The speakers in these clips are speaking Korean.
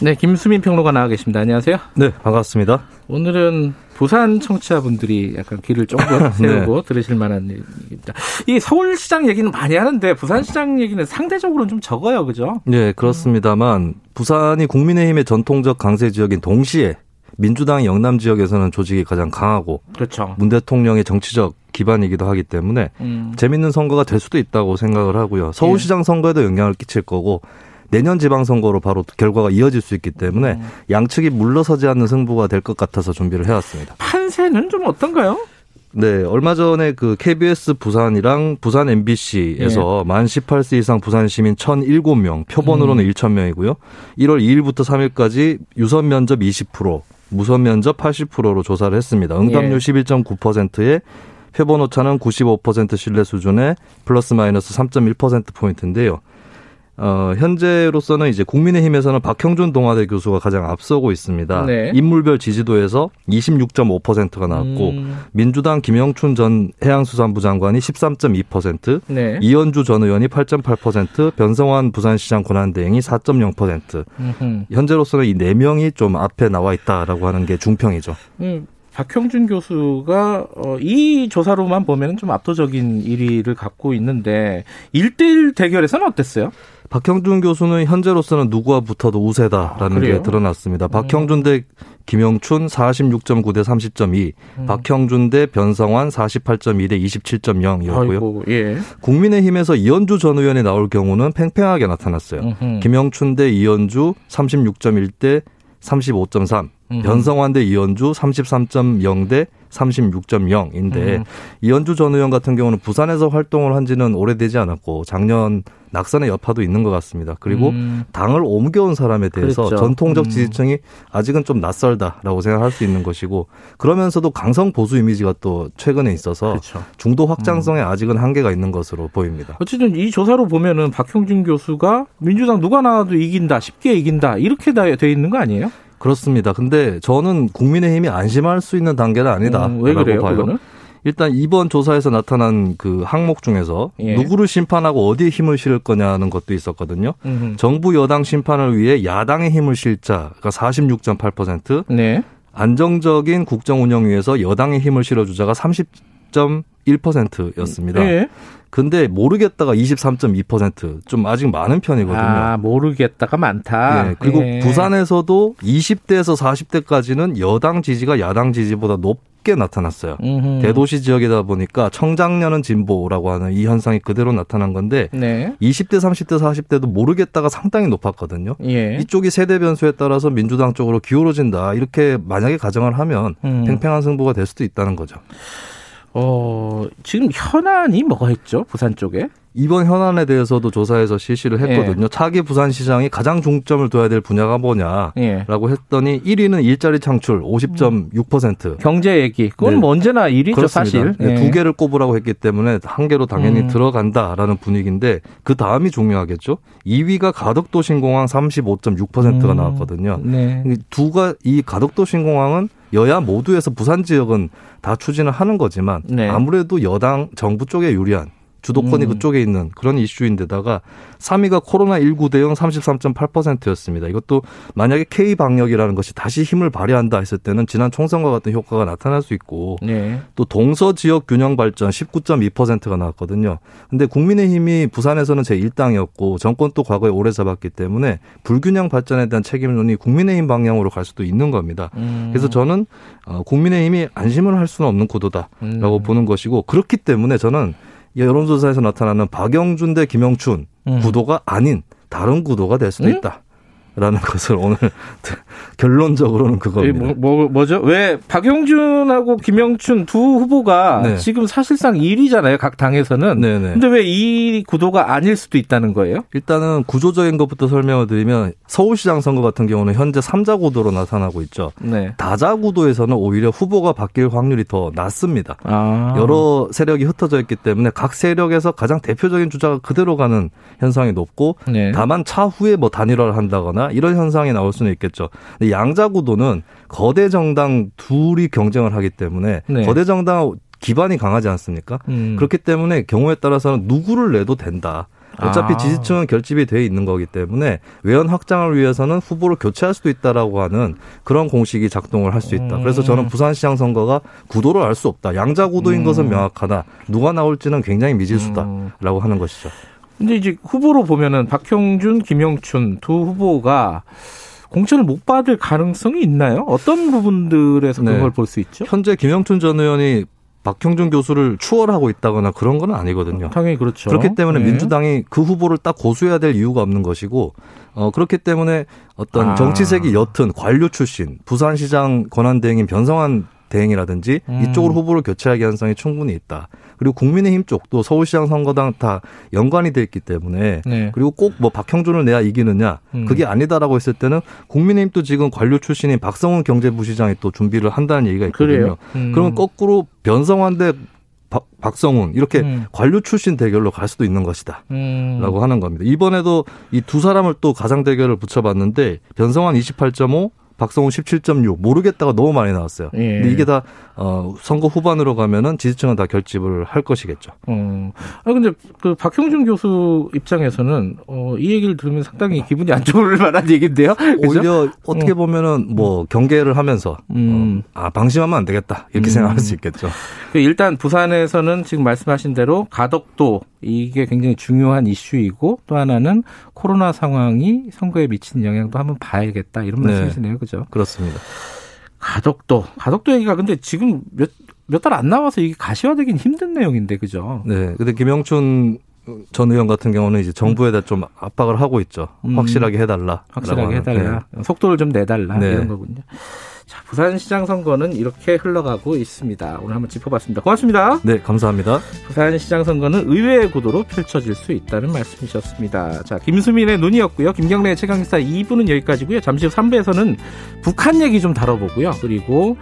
네, 김수민 평론가 나와 계십니다. 안녕하세요. 네, 반갑습니다. 오늘은 부산 청취자분들이 약간 귀를 쫑긋 세우고 네. 들으실 만한 얘기입니다. 이 서울시장 얘기는 많이 하는데 부산시장 얘기는 상대적으로는 좀 적어요, 그죠? 네, 그렇습니다만 부산이 국민의힘의 전통적 강세 지역인 동시에 민주당 영남 지역에서는 조직이 가장 강하고 그렇죠. 문 대통령의 정치적 기반이기도 하기 때문에 음. 재밌는 선거가 될 수도 있다고 생각을 하고요. 서울시장 예. 선거에도 영향을 끼칠 거고 내년 지방선거로 바로 결과가 이어질 수 있기 때문에 음. 양측이 물러서지 않는 승부가 될 것 같아서 준비를 해왔습니다. 판세는 좀 어떤가요? 네, 얼마 전에 그 KBS 부산이랑 부산 MBC에서 예. 만 18세 이상 부산 시민 1,007명, 표본으로는 음. 1,000명이고요. 1월 2일부터 3일까지 유선 면접 20%, 무선 면접 80%로 조사를 했습니다. 응답률 예. 11.9%에 표본 오차는 95% 신뢰 수준의 플러스 마이너스 3.1% 포인트인데요. 어, 현재로서는 이제 국민의힘에서는 박형준 동아대 교수가 가장 앞서고 있습니다. 네. 인물별 지지도에서 26.5%가 나왔고 음. 민주당 김영춘 전 해양수산부 장관이 13.2%, 네. 이현주 전 의원이 8.8%, 변성환 부산시장 권한대행이 4.0%. 음흠. 현재로서는 이 네 명이 좀 앞에 나와 있다라고 하는 게 중평이죠. 음. 박형준 교수가 어, 이 조사로만 보면 좀 압도적인 1위를 갖고 있는데 1대1 대결에서는 어땠어요? 박형준 교수는 현재로서는 누구와 붙어도 우세다라는 아, 게 드러났습니다. 음. 박형준 대 김영춘 46.9 대 30.2, 음. 박형준 대 변성환 48.2 대 27.0이었고요. 아이고, 예. 국민의힘에서 이현주 전 의원이 나올 경우는 팽팽하게 나타났어요. 음흠. 김영춘 대 이현주 36.1 대 35.3, 음. 변성환 대 이현주 33.0 대 36.0인데 음. 이현주 전 의원 같은 경우는 부산에서 활동을 한 지는 오래되지 않았고 작년 낙선의 여파도 있는 것 같습니다. 그리고 음. 당을 옮겨온 사람에 대해서 그렇죠. 전통적 음. 지지층이 아직은 좀 낯설다라고 생각할 수 있는 것이고 그러면서도 강성 보수 이미지가 또 최근에 있어서 그렇죠. 중도 확장성에 음. 아직은 한계가 있는 것으로 보입니다. 어쨌든 이 조사로 보면은 박형준 교수가 민주당 누가 나와도 이긴다, 쉽게 이긴다 이렇게 돼 있는 거 아니에요? 그렇습니다. 근데 저는 국민의힘이 안심할 수 있는 단계는 아니다. 음, 왜 그래요? 봐요. 그거는? 일단 이번 조사에서 나타난 그 항목 중에서 예. 누구를 심판하고 어디에 힘을 실을 거냐는 것도 있었거든요. 음흠. 정부 여당 심판을 위해 야당의 힘을 실자가 46.8%, 네. 안정적인 국정 운영 위해서 여당의 힘을 실어주자가 30.1%였습니다. 네. 근데 모르겠다가 23.2%좀 아직 많은 편이거든요. 아, 모르겠다가 많다. 네, 그리고 예. 부산에서도 20대에서 40대까지는 여당 지지가 야당 지지보다 높게 나타났어요. 음흠. 대도시 지역이다 보니까 청장년은 진보라고 하는 이 현상이 그대로 나타난 건데 네. 20대, 30대, 40대도 모르겠다가 상당히 높았거든요. 예. 이쪽이 세대 변수에 따라서 민주당 쪽으로 기울어진다. 이렇게 만약에 가정을 하면 음. 팽팽한 승부가 될 수도 있다는 거죠. 어, 지금 현안이 뭐가 있죠? 부산 쪽에? 이번 현안에 대해서도 조사해서 실시를 했거든요. 예. 차기 부산시장이 가장 중점을 둬야 될 분야가 뭐냐라고 예. 했더니 1위는 일자리 창출 50.6%. 경제 얘기. 그건 네. 뭐 언제나 1위죠, 그렇습니다. 사실. 네. 두 개를 꼽으라고 했기 때문에 한 개로 당연히 음. 들어간다라는 분위기인데 그 다음이 중요하겠죠. 2위가 가덕도 신공항 35.6%가 음. 나왔거든요. 네. 두가 이 가덕도 신공항은 여야 모두에서 부산 지역은 다 추진을 하는 거지만 네. 아무래도 여당 정부 쪽에 유리한 주도권이 음. 그쪽에 있는 그런 이슈인데다가 3위가 코로나19 대응 33.8%였습니다. 이것도 만약에 K 방역이라는 것이 다시 힘을 발휘한다 했을 때는 지난 총선과 같은 효과가 나타날 수 있고 네. 또 동서 지역 균형 발전 19.2%가 나왔거든요. 근데 국민의힘이 부산에서는 제1당이었고 정권 또 과거에 오래 잡았기 때문에 불균형 발전에 대한 책임론이 국민의힘 방향으로 갈 수도 있는 겁니다. 음. 그래서 저는 어, 국민의힘이 안심을 할 수는 없는 구도다라고 음. 보는 것이고 그렇기 때문에 저는 여론조사에서 나타나는 박영준 대 김영춘 음. 구도가 아닌 다른 구도가 될 수도 음? 있다. 라는 것을 오늘 결론적으로는 그겁니다. 뭐, 뭐, 뭐죠? 왜 박용준하고 김영춘 두 후보가 네. 지금 사실상 1위잖아요. 각 당에서는. 네네. 근데 왜 이 구도가 아닐 수도 있다는 거예요? 일단은 구조적인 것부터 설명을 드리면 서울시장 선거 같은 경우는 현재 3자 구도로 나타나고 있죠. 네. 다자 구도에서는 오히려 후보가 바뀔 확률이 더 낮습니다. 아. 여러 세력이 흩어져 있기 때문에 각 세력에서 가장 대표적인 주자가 그대로 가는 현상이 높고 네. 다만 차후에 뭐 단일화를 한다거나 이런 현상이 나올 수는 있겠죠. 양자 구도는 거대 정당 둘이 경쟁을 하기 때문에 네. 거대 정당 기반이 강하지 않습니까? 음. 그렇기 때문에 경우에 따라서는 누구를 내도 된다. 어차피 아. 지지층은 결집이 돼 있는 거기 때문에 외연 확장을 위해서는 후보를 교체할 수도 있다라고 하는 그런 공식이 작동을 할 수 있다. 음. 그래서 저는 부산시장 선거가 구도를 알 수 없다. 양자 구도인 음. 것은 명확하다. 누가 나올지는 굉장히 미지수다라고 음. 하는 것이죠. 근데 이제 후보로 보면은 박형준, 김영춘 두 후보가 공천을 못 받을 가능성이 있나요? 어떤 부분들에서 네. 그걸 볼수 있죠? 현재 김영춘 전 의원이 박형준 교수를 추월하고 있다거나 그런 건 아니거든요. 당연히 그렇죠. 그렇기 때문에 네. 민주당이 그 후보를 딱 고수해야 될 이유가 없는 것이고, 어, 그렇기 때문에 어떤 아. 정치색이 옅은 관료 출신, 부산시장 권한대행인 변성환 대행이라든지 음. 이쪽으로 후보를 교체할 가능성이 충분히 있다. 그리고 국민의힘 쪽도 서울시장 선거당 다 연관이 돼 있기 때문에 네. 그리고 꼭 뭐 박형준을 내야 이기느냐 음. 그게 아니다라고 했을 때는 국민의힘도 지금 관료 출신인 박성훈 경제부시장이 또 준비를 한다는 얘기가 있거든요. 음. 그러면 거꾸로 변성환 대 박성훈 이렇게 음. 관료 출신 대결로 갈 수도 있는 것이다. 음. 라고 하는 겁니다. 이번에도 이 두 사람을 또 가상 대결을 붙여봤는데 변성환 28.5 박성훈 17.6 모르겠다가 너무 많이 나왔어요. 예. 근데 이게 다 어, 선거 후반으로 가면은 지지층은 다 결집을 할 것이겠죠. 어. 아 근데 그 박형준 교수 입장에서는 어, 이 얘기를 들으면 상당히 기분이 안 좋을 만한 얘기인데요. 오히려 어떻게 어. 보면은 뭐 경계를 하면서 음. 어, 아 방심하면 안 되겠다 이렇게 음. 생각할 수 있겠죠. 그 일단 부산에서는 지금 말씀하신 대로 가덕도 이게 굉장히 중요한 이슈이고 또 하나는 코로나 상황이 선거에 미치는 영향도 한번 봐야겠다 이런 네. 말씀이시네요, 그죠? 그렇습니다. 가덕도 가덕도 얘기가 근데 지금 몇 몇 달 안 나와서 이게 가시화되긴 힘든 내용인데 그죠? 네. 근데 김영춘 전 의원 같은 경우는 이제 정부에다 좀 압박을 하고 있죠. 음. 확실하게 해달라. 확실하게 해달라. 네. 속도를 좀 내달라 네. 이런 거군요. 자, 부산시장 선거는 이렇게 흘러가고 있습니다. 오늘 한번 짚어봤습니다. 고맙습니다. 네, 감사합니다. 부산시장 선거는 의외의 구도로 펼쳐질 수 있다는 말씀이셨습니다. 자, 김수민의 눈이었고요. 김경래의 최강기사 2부는 여기까지고요. 잠시 후 3부에서는 북한 얘기 좀 다뤄보고요. 그리고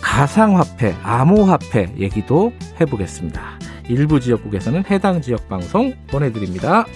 가상화폐, 암호화폐 얘기도 해보겠습니다. 일부 지역국에서는 해당 지역 방송 보내드립니다.